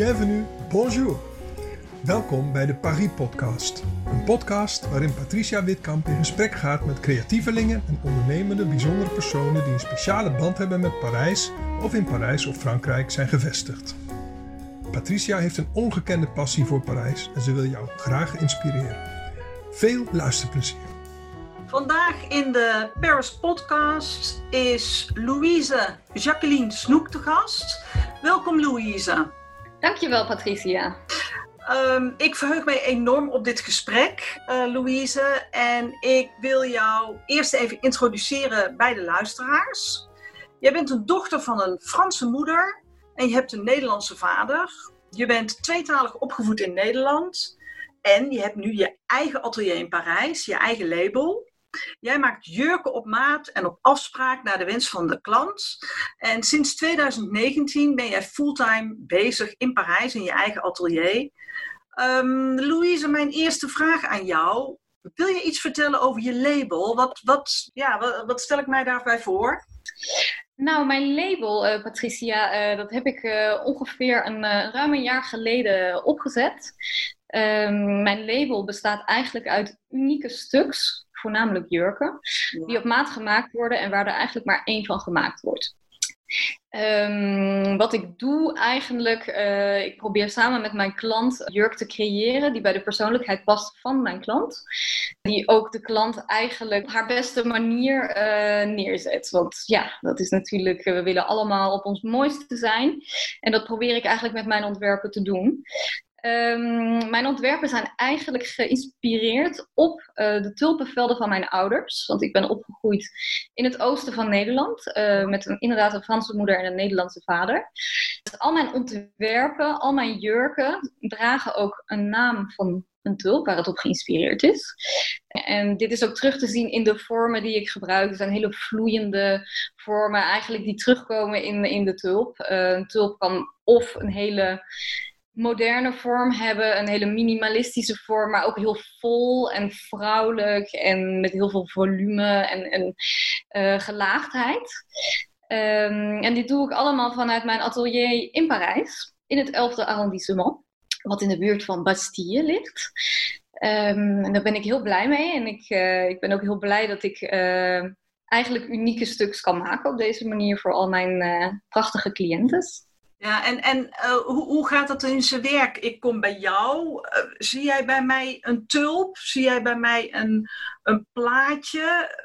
bienvenue, bonjour. Welkom bij de Paris Podcast. Een podcast waarin Patricia Witkamp in gesprek gaat met creatievelingen en ondernemende bijzondere personen die een speciale band hebben met Parijs of in Parijs of Frankrijk zijn gevestigd. Patricia heeft een ongekende passie voor Parijs en ze wil jou graag inspireren. Veel luisterplezier. Vandaag in de Paris Podcast is Louise Jacqueline Snoek te gast. Welkom Louise. Dankjewel Patricia. Um, ik verheug mij enorm op dit gesprek, uh, Louise. En ik wil jou eerst even introduceren bij de luisteraars. Jij bent een dochter van een Franse moeder en je hebt een Nederlandse vader. Je bent tweetalig opgevoed in Nederland. En je hebt nu je eigen atelier in Parijs, je eigen label. Jij maakt jurken op maat en op afspraak naar de wens van de klant. En sinds 2019 ben jij fulltime bezig in Parijs in je eigen atelier. Um, Louise, mijn eerste vraag aan jou. Wil je iets vertellen over je label? Wat, wat, ja, wat, stel ik mij daarbij voor? Nou, mijn label, uh, Patricia, uh, dat heb ik uh, ongeveer een ruim een jaar geleden opgezet. Um, mijn label bestaat eigenlijk uit unieke stuks voornamelijk jurken, die op maat gemaakt worden en waar er eigenlijk maar één van gemaakt wordt. Um, wat ik doe eigenlijk, uh, ik probeer samen met mijn klant jurk te creëren die bij de persoonlijkheid past van mijn klant. Die ook de klant eigenlijk haar beste manier uh, neerzet. Want ja, dat is natuurlijk, we willen allemaal op ons mooiste zijn. En dat probeer ik eigenlijk met mijn ontwerpen te doen. Um, mijn ontwerpen zijn eigenlijk geïnspireerd op uh, de tulpenvelden van mijn ouders. Want ik ben opgegroeid in het oosten van Nederland. Uh, met een, inderdaad een Franse moeder en een Nederlandse vader. Dus al mijn ontwerpen, al mijn jurken dragen ook een naam van een tulp waar het op geïnspireerd is. En dit is ook terug te zien in de vormen die ik gebruik. Het zijn hele vloeiende vormen eigenlijk die terugkomen in, in de tulp. Uh, een tulp kan of een hele moderne vorm hebben, een hele minimalistische vorm, maar ook heel vol en vrouwelijk en met heel veel volume en, en uh, gelaagdheid. Um, en dit doe ik allemaal vanuit mijn atelier in Parijs, in het 11e arrondissement, wat in de buurt van Bastille ligt. Um, en daar ben ik heel blij mee en ik, uh, ik ben ook heel blij dat ik uh, eigenlijk unieke stuks kan maken op deze manier voor al mijn prachtige cliënten. Ja, en, en uh, hoe, hoe gaat dat in zijn werk? Ik kom bij jou. Uh, zie jij bij mij een tulp? Zie jij bij mij een, een plaatje?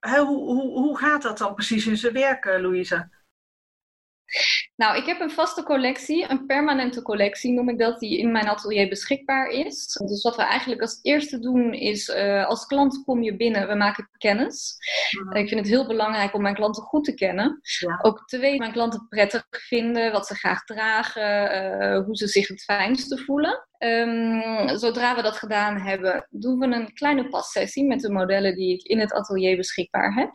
Hoe, hoe, hoe gaat dat dan precies in zijn werk, uh, Louise? Nou, ik heb een vaste collectie, een permanente collectie noem ik dat, die in mijn atelier beschikbaar is. Dus wat we eigenlijk als eerste doen is, uh, als klant kom je binnen, we maken kennis. Ja. Ik vind het heel belangrijk om mijn klanten goed te kennen. Ja. Ook te weten mijn klanten prettig vinden, wat ze graag dragen, uh, hoe ze zich het fijnste voelen. Um, zodra we dat gedaan hebben, doen we een kleine passessie met de modellen die ik in het atelier beschikbaar heb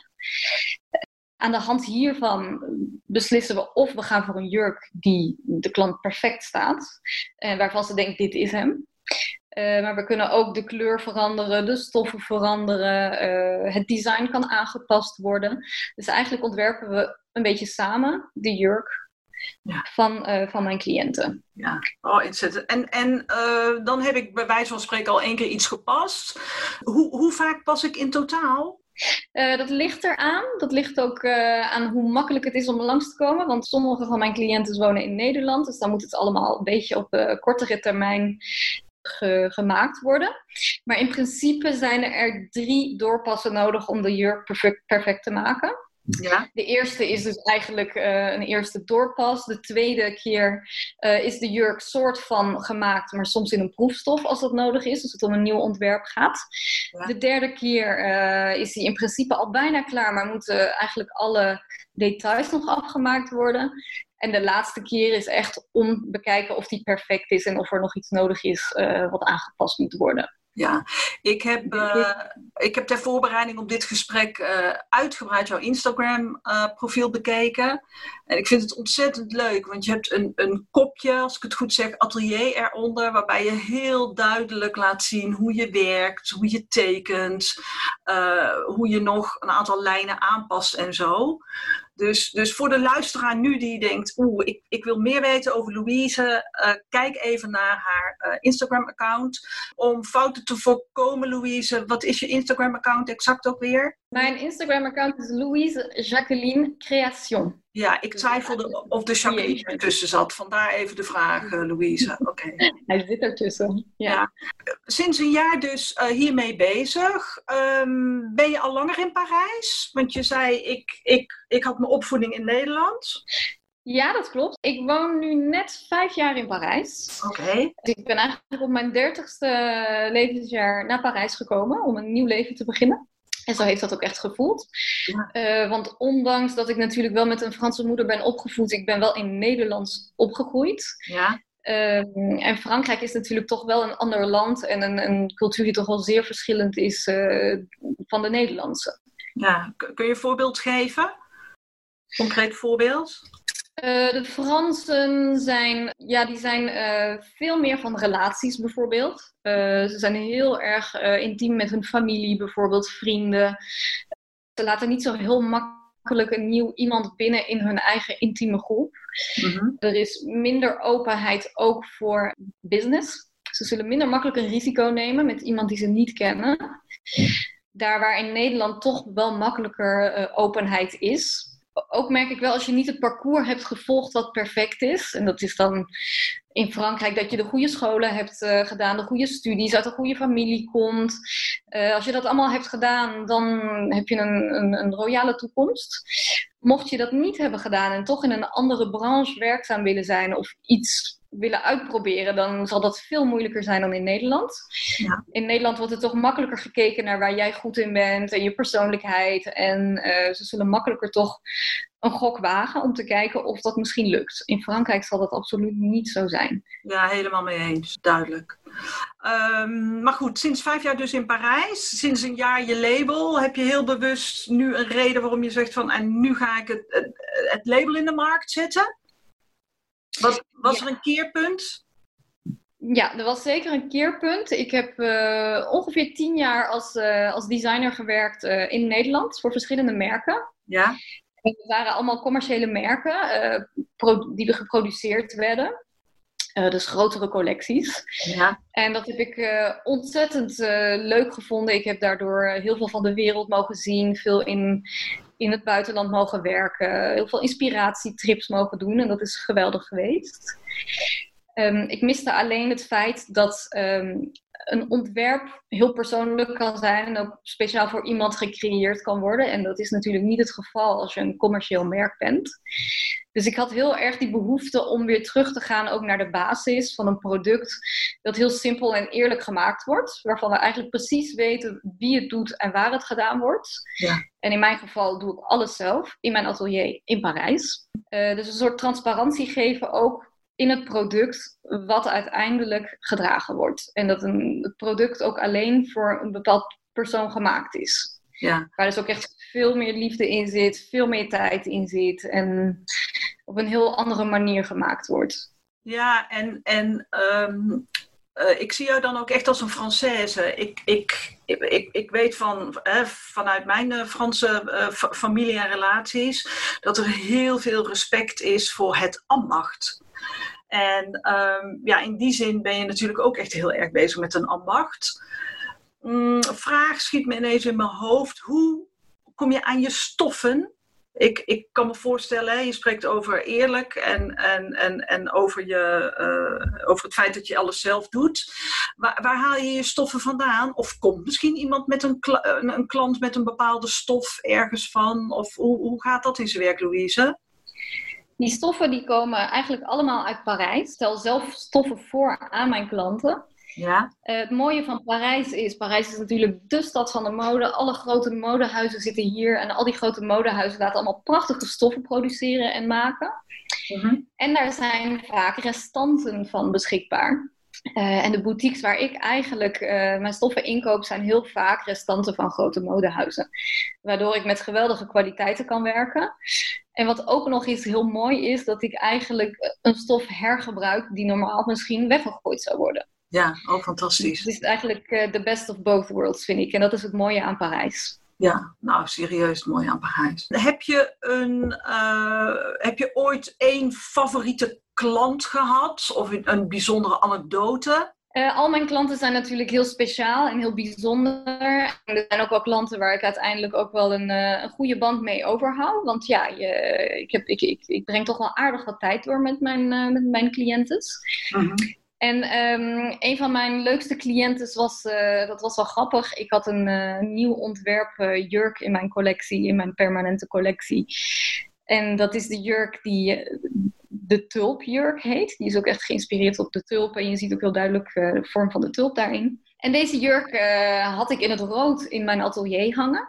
aan de hand hiervan beslissen we of we gaan voor een jurk die de klant perfect staat. En waarvan ze denkt, dit is hem. Uh, maar we kunnen ook de kleur veranderen, de stoffen veranderen. Uh, het design kan aangepast worden. Dus eigenlijk ontwerpen we een beetje samen de jurk ja. van, uh, van mijn cliënten. Ja, oh, inzetten. En, en dan heb ik bij wijze van spreken al één keer iets gepast. Hoe, hoe vaak pas ik in totaal? Uh, dat ligt eraan. Dat ligt ook uh, aan hoe makkelijk het is om langs te komen. Want sommige van mijn cliënten wonen in Nederland. Dus dan moet het allemaal een beetje op uh, kortere termijn ge gemaakt worden. Maar in principe zijn er drie doorpassen nodig om de jurk perfect, perfect te maken. Ja. De eerste is dus eigenlijk uh, een eerste doorpas. De tweede keer uh, is de jurk soort van gemaakt, maar soms in een proefstof als dat nodig is, als het om een nieuw ontwerp gaat. Ja. De derde keer uh, is die in principe al bijna klaar, maar moeten eigenlijk alle details nog afgemaakt worden. En de laatste keer is echt om bekijken of die perfect is en of er nog iets nodig is wat aangepast moet worden. Ja, ik heb, uh, ik heb ter voorbereiding op dit gesprek uh, uitgebreid jouw Instagram-profiel uh, bekeken. En ik vind het ontzettend leuk, want je hebt een, een kopje, als ik het goed zeg, atelier eronder, waarbij je heel duidelijk laat zien hoe je werkt, hoe je tekent, hoe je nog een aantal lijnen aanpast en zo. Dus, dus voor de luisteraar nu die denkt, oeh, ik, ik wil meer weten over Louise, uh, kijk even naar haar uh, Instagram-account. Om fouten te voorkomen, Louise, wat is je Instagram-account exact ook weer? Mijn Instagram-account is Louise Jacqueline Creation. Ja, ik twijfelde of de Jacqueline ertussen zat. Vandaar even de vraag, uh, Louise. Oké. Hij zit ertussen. Ja. ja. Sinds een jaar dus uh, hiermee bezig. Um, ben je al langer in Parijs? Want je zei, ik, ik, ik had mijn opvoeding in Nederland. Ja, dat klopt. Ik woon nu net vijf jaar in Parijs. Oké. Dus ik ben eigenlijk op mijn dertigste levensjaar naar Parijs gekomen om een nieuw leven te beginnen. En zo heeft dat ook echt gevoeld. Ja. Uh, want ondanks dat ik natuurlijk wel met een Franse moeder ben opgevoed, ik ben wel in Nederlands opgegroeid. Ja. Uh, en Frankrijk is natuurlijk toch wel een ander land en een, een cultuur die toch wel zeer verschillend is uh, van de Nederlandse. Ja, kun je een voorbeeld geven? Concreet voorbeeld? Uh, de Fransen zijn, ja, die zijn uh, veel meer van relaties bijvoorbeeld. Uh, ze zijn heel erg intiem met hun familie, bijvoorbeeld vrienden. Ze laten niet zo heel makkelijk een nieuw iemand binnen in hun eigen intieme groep. Mm-hmm. Er is minder openheid ook voor business. Ze zullen minder makkelijk een risico nemen met iemand die ze niet kennen. Daar waar in Nederland toch wel makkelijker openheid is ook merk ik wel als je niet het parcours hebt gevolgd wat perfect is. En dat is dan in Frankrijk dat je de goede scholen hebt uh, gedaan, de goede studies, uit een goede familie komt. Uh, als je dat allemaal hebt gedaan, dan heb je een, een, een, royale toekomst. Mocht je dat niet hebben gedaan en toch in een andere branche werkzaam willen zijn of iets willen uitproberen, dan zal dat veel moeilijker zijn dan in Nederland. Ja. In Nederland wordt het toch makkelijker gekeken naar waar jij goed in bent en je persoonlijkheid. En uh, ze zullen makkelijker toch een gok wagen om te kijken of dat misschien lukt. In Frankrijk zal dat absoluut niet zo zijn. Ja, helemaal mee eens, duidelijk. Um, maar goed, sinds vijf jaar dus in Parijs, sinds een jaar je label. Heb je heel bewust nu een reden waarom je zegt van en nu ga ik het, het, het label in de markt zetten? Was, er een keerpunt? Ja, er was zeker een keerpunt. Ik heb uh, ongeveer tien jaar als, uh, als designer gewerkt uh, in Nederland voor verschillende merken. Ja. Het waren allemaal commerciële merken die geproduceerd werden. dus grotere collecties. Ja. En dat heb ik ontzettend leuk gevonden. Ik heb daardoor heel veel van de wereld mogen zien. Veel in in het buitenland mogen werken, heel veel inspiratietrips mogen doen en dat is geweldig geweest. Um, ik miste alleen het feit dat um, een ontwerp heel persoonlijk kan zijn en ook speciaal voor iemand gecreëerd kan worden. En dat is natuurlijk niet het geval als je een commercieel merk bent. Dus ik had heel erg die behoefte om weer terug te gaan ook naar de basis van een product dat heel simpel en eerlijk gemaakt wordt. Waarvan we eigenlijk precies weten wie het doet en waar het gedaan wordt. Ja. En in mijn geval doe ik alles zelf in mijn atelier in Parijs. Uh, dus een soort transparantie geven ook in het product wat uiteindelijk gedragen wordt. En dat een, het product ook alleen voor een bepaald persoon gemaakt is. Ja. Waar dus ook echt veel meer liefde in zit, veel meer tijd in zit en op een heel andere manier gemaakt wordt. Ja, en, en um, uh, ik zie jou dan ook echt als een Française. Ik, ik, ik, ik weet van, hè, vanuit mijn uh, Franse uh, familie en relaties dat er heel veel respect is voor het ambacht. En um, ja, in die zin ben je natuurlijk ook echt heel erg bezig met een ambacht. Mm, vraag schiet me ineens in mijn hoofd. Hoe kom je aan je stoffen? Ik, ik kan me voorstellen, je spreekt over eerlijk en, en, en, en over, je, uh, over het feit dat je alles zelf doet. Waar, waar, haal je je stoffen vandaan? Of komt misschien iemand met een, een, een klant met een bepaalde stof ergens van? Of hoe, hoe gaat dat in zijn werk, Louise? Die stoffen die komen eigenlijk allemaal uit Parijs. Ik stel zelf stoffen voor aan mijn klanten. Ja. Uh, het mooie van Parijs is, Parijs is natuurlijk de stad van de mode. Alle grote modehuizen zitten hier en al die grote modehuizen laten allemaal prachtige stoffen produceren en maken. Mm En daar zijn vaak restanten van beschikbaar. Uh, en de boutiques waar ik eigenlijk uh, mijn stoffen inkoop zijn heel vaak restanten van grote modehuizen. Waardoor ik met geweldige kwaliteiten kan werken. En wat ook nog eens heel mooi is, dat ik eigenlijk een stof hergebruik die normaal misschien weggegooid zou worden. Ja, oh fantastisch. Het is eigenlijk uh, the best of both worlds, vind ik. En dat is het mooie aan Parijs. Ja, nou serieus mooi aan Parijs. Heb je, een, uh, heb je ooit één favoriete klant gehad of een, bijzondere anekdote? Uh, al mijn klanten zijn natuurlijk heel speciaal en heel bijzonder. En er zijn ook wel klanten waar ik uiteindelijk ook wel een, uh, een goede band mee overhoud. Want ja, je, ik, heb, ik, ik, ik, breng toch wel aardig wat tijd door met mijn, uh, met mijn cliëntes. Mm En um, een van mijn leukste cliënten was, dat was wel grappig. Ik had een nieuw ontwerp jurk in mijn collectie, in mijn permanente collectie. En dat is de jurk die de tulpjurk heet. Die is ook echt geïnspireerd op de tulp. En je ziet ook heel duidelijk de vorm van de tulp daarin. En deze jurk had ik in het rood in mijn atelier hangen.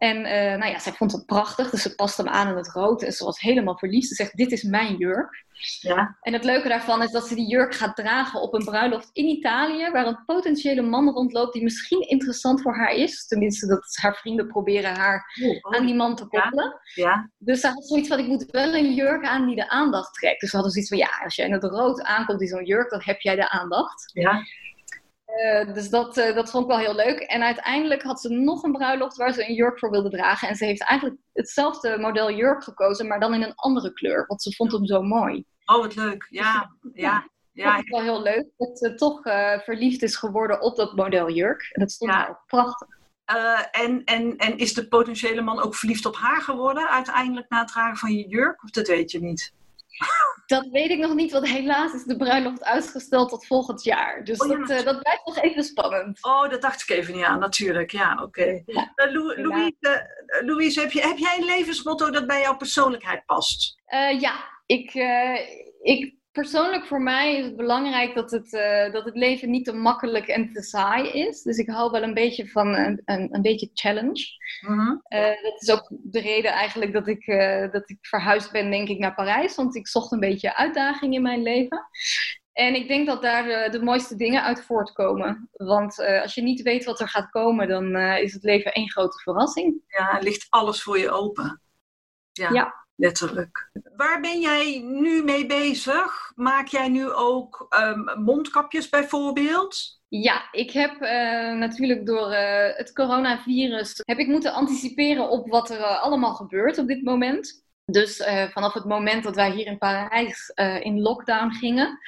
En uh, nou ja, zij vond het prachtig, dus ze paste hem aan in het rood. En ze was helemaal verliefd. Ze zegt, dit is mijn jurk. Ja. En het leuke daarvan is dat ze die jurk gaat dragen op een bruiloft in Italië, waar een potentiële man rondloopt die misschien interessant voor haar is. Tenminste, dat haar vrienden proberen haar oh, aan die man te koppelen. Ja. ja. Dus ze had zoiets van, ik moet wel een jurk aan die de aandacht trekt. Dus ze hadden zoiets van, ja, als je in het rood aankomt in zo'n jurk, dan heb jij de aandacht. Ja. Uh, dus dat, uh, dat vond ik wel heel leuk. En uiteindelijk had ze nog een bruiloft waar ze een jurk voor wilde dragen. En ze heeft eigenlijk hetzelfde model jurk gekozen, maar dan in een andere kleur. Want ze vond hem zo mooi. Oh, wat leuk. Ja, dus, ja. ja. wel heel leuk dat ze toch uh, verliefd is geworden op dat model jurk. En dat stond ja. prachtig. en, en, en is de potentiële man ook verliefd op haar geworden uiteindelijk na het dragen van je jurk? Of dat weet je niet? Dat weet ik nog niet, want helaas is de bruiloft uitgesteld tot volgend jaar. Dus oh, ja, dat, uh, dat blijft nog even spannend. Oh, dat dacht ik even niet aan, natuurlijk. Ja, oké. Okay. Ja, uh, Louise, uh, Louise heb, je, heb jij een levensmotto dat bij jouw persoonlijkheid past? ja, ik, ik persoonlijk voor mij is het belangrijk dat het, uh, dat het leven niet te makkelijk en te saai is. Dus ik hou wel een beetje van een, een, een beetje challenge. Uh-huh. Uh, dat is ook de reden eigenlijk dat ik, uh, dat ik verhuisd ben, denk ik, naar Parijs. Want ik zocht een beetje uitdaging in mijn leven. En ik denk dat daar de, de mooiste dingen uit voortkomen. Want als je niet weet wat er gaat komen, dan is het leven één grote verrassing. Ja, ligt alles voor je open. ja. ja letterlijk. Waar ben jij nu mee bezig? Maak jij nu ook um, mondkapjes bijvoorbeeld? Ja, ik heb uh, natuurlijk door uh, het coronavirus heb ik moeten anticiperen op wat er uh, allemaal gebeurt op dit moment. Dus vanaf het moment dat wij hier in Parijs in lockdown gingen,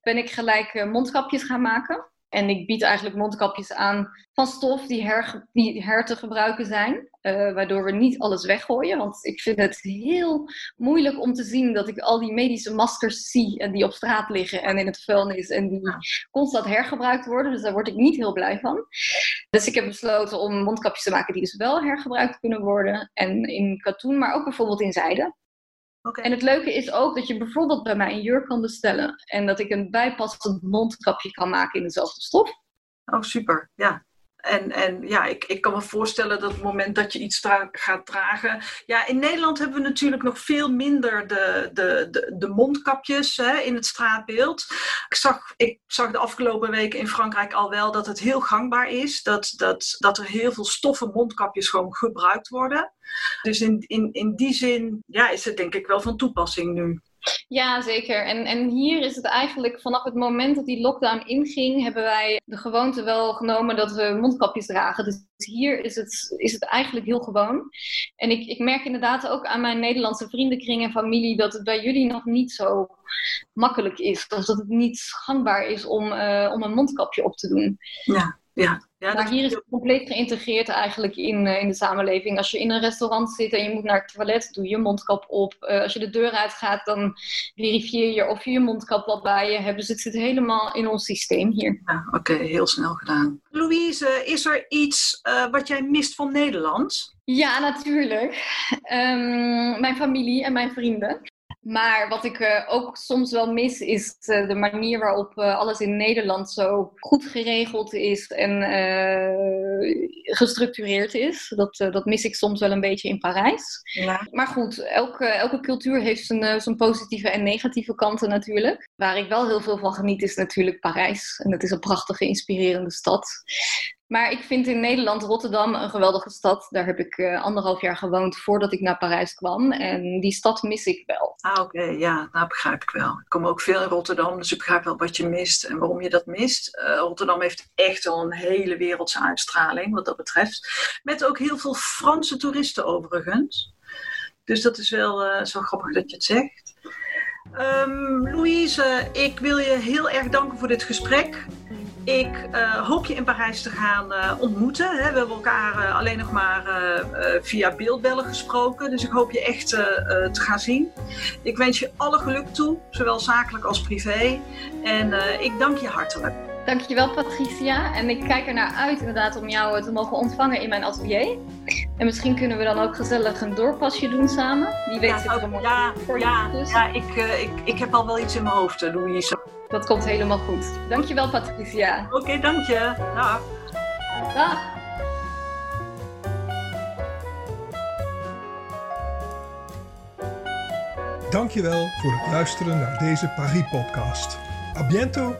ben ik gelijk mondkapjes gaan maken. En ik bied eigenlijk mondkapjes aan van stof die her, die her te gebruiken zijn. Uh, waardoor we niet alles weggooien. Want ik vind het heel moeilijk om te zien dat ik al die medische maskers zie. En die op straat liggen en in het vuilnis. En die constant hergebruikt worden. Dus daar word ik niet heel blij van. Dus ik heb besloten om mondkapjes te maken die dus wel hergebruikt kunnen worden. En in katoen, maar ook bijvoorbeeld in zijde. En het leuke is ook dat je bijvoorbeeld bij mij een jurk kan bestellen. En dat ik een bijpassend mondkapje kan maken in dezelfde stof. Oh, super. Ja. En, en ja, ik, ik kan me voorstellen dat het moment dat je iets gaat dragen. Ja, in Nederland hebben we natuurlijk nog veel minder de, de, de, de mondkapjes hè, in het straatbeeld. Ik zag, ik zag de afgelopen weken in Frankrijk al wel dat het heel gangbaar is. Dat, dat, dat er heel veel stoffen mondkapjes gewoon gebruikt worden. Dus in, in, in die zin ja, is het denk ik wel van toepassing nu. Ja, zeker. En, en hier is het eigenlijk vanaf het moment dat die lockdown inging, hebben wij de gewoonte wel genomen dat we mondkapjes dragen. Dus hier is het, is het eigenlijk heel gewoon. En ik, ik merk inderdaad ook aan mijn Nederlandse vriendenkring en familie dat het bij jullie nog niet zo makkelijk is. Dus dat het niet gangbaar is om, uh, om een mondkapje op te doen. Ja. Ja, ja, maar hier is het compleet geïntegreerd eigenlijk in, uh, in de samenleving. Als je in een restaurant zit en je moet naar het toilet, doe je mondkap op. Uh, als je de deur uitgaat, dan verifieer je of je je mondkap wat bij je hebt. Dus het zit helemaal in ons systeem hier. Ja, Oké, heel snel gedaan. Louise, is er iets uh, wat jij mist van Nederland? Ja, natuurlijk. Um, mijn familie en mijn vrienden. Maar wat ik uh, ook soms wel mis, is uh, de manier waarop uh, alles in Nederland zo goed geregeld is en gestructureerd is. Dat, dat mis ik soms wel een beetje in Parijs. Ja. Maar goed, elke, elke cultuur heeft zijn, zijn positieve en negatieve kanten natuurlijk. Waar ik wel heel veel van geniet is natuurlijk Parijs. En het is een prachtige, inspirerende stad. Maar ik vind in Nederland Rotterdam een geweldige stad. Daar heb ik uh, anderhalf jaar gewoond voordat ik naar Parijs kwam. En die stad mis ik wel. Ah, oké. Ja, nou begrijp ik wel. Ik kom ook veel in Rotterdam, dus ik begrijp wel wat je mist en waarom je dat mist. Uh, Rotterdam heeft echt wel een hele wereldse uitstraling wat dat betreft. Met ook heel veel Franse toeristen overigens. Dus dat is wel uh, zo grappig dat je het zegt. Um, Louise, ik wil je heel erg danken voor dit gesprek. Ik uh, hoop je in Parijs te gaan uh, ontmoeten. Hè. We hebben elkaar uh, alleen nog maar via beeldbellen gesproken. Dus ik hoop je echt te gaan zien. Ik wens je alle geluk toe, zowel zakelijk als privé. En ik dank je hartelijk. Dankjewel Patricia. En ik kijk er naar uit inderdaad om jou te mogen ontvangen in mijn atelier. En misschien kunnen we dan ook gezellig een doorpasje doen samen. Wie weet ja, zit er een ja, voor ja, je ja, ik, ik, ik heb al wel iets in mijn hoofd, Louise. Dat komt helemaal goed. Dankjewel Patricia. Oké, okay, dank je. Dag. Dag. Dankjewel voor het luisteren naar deze Paris podcast. A biento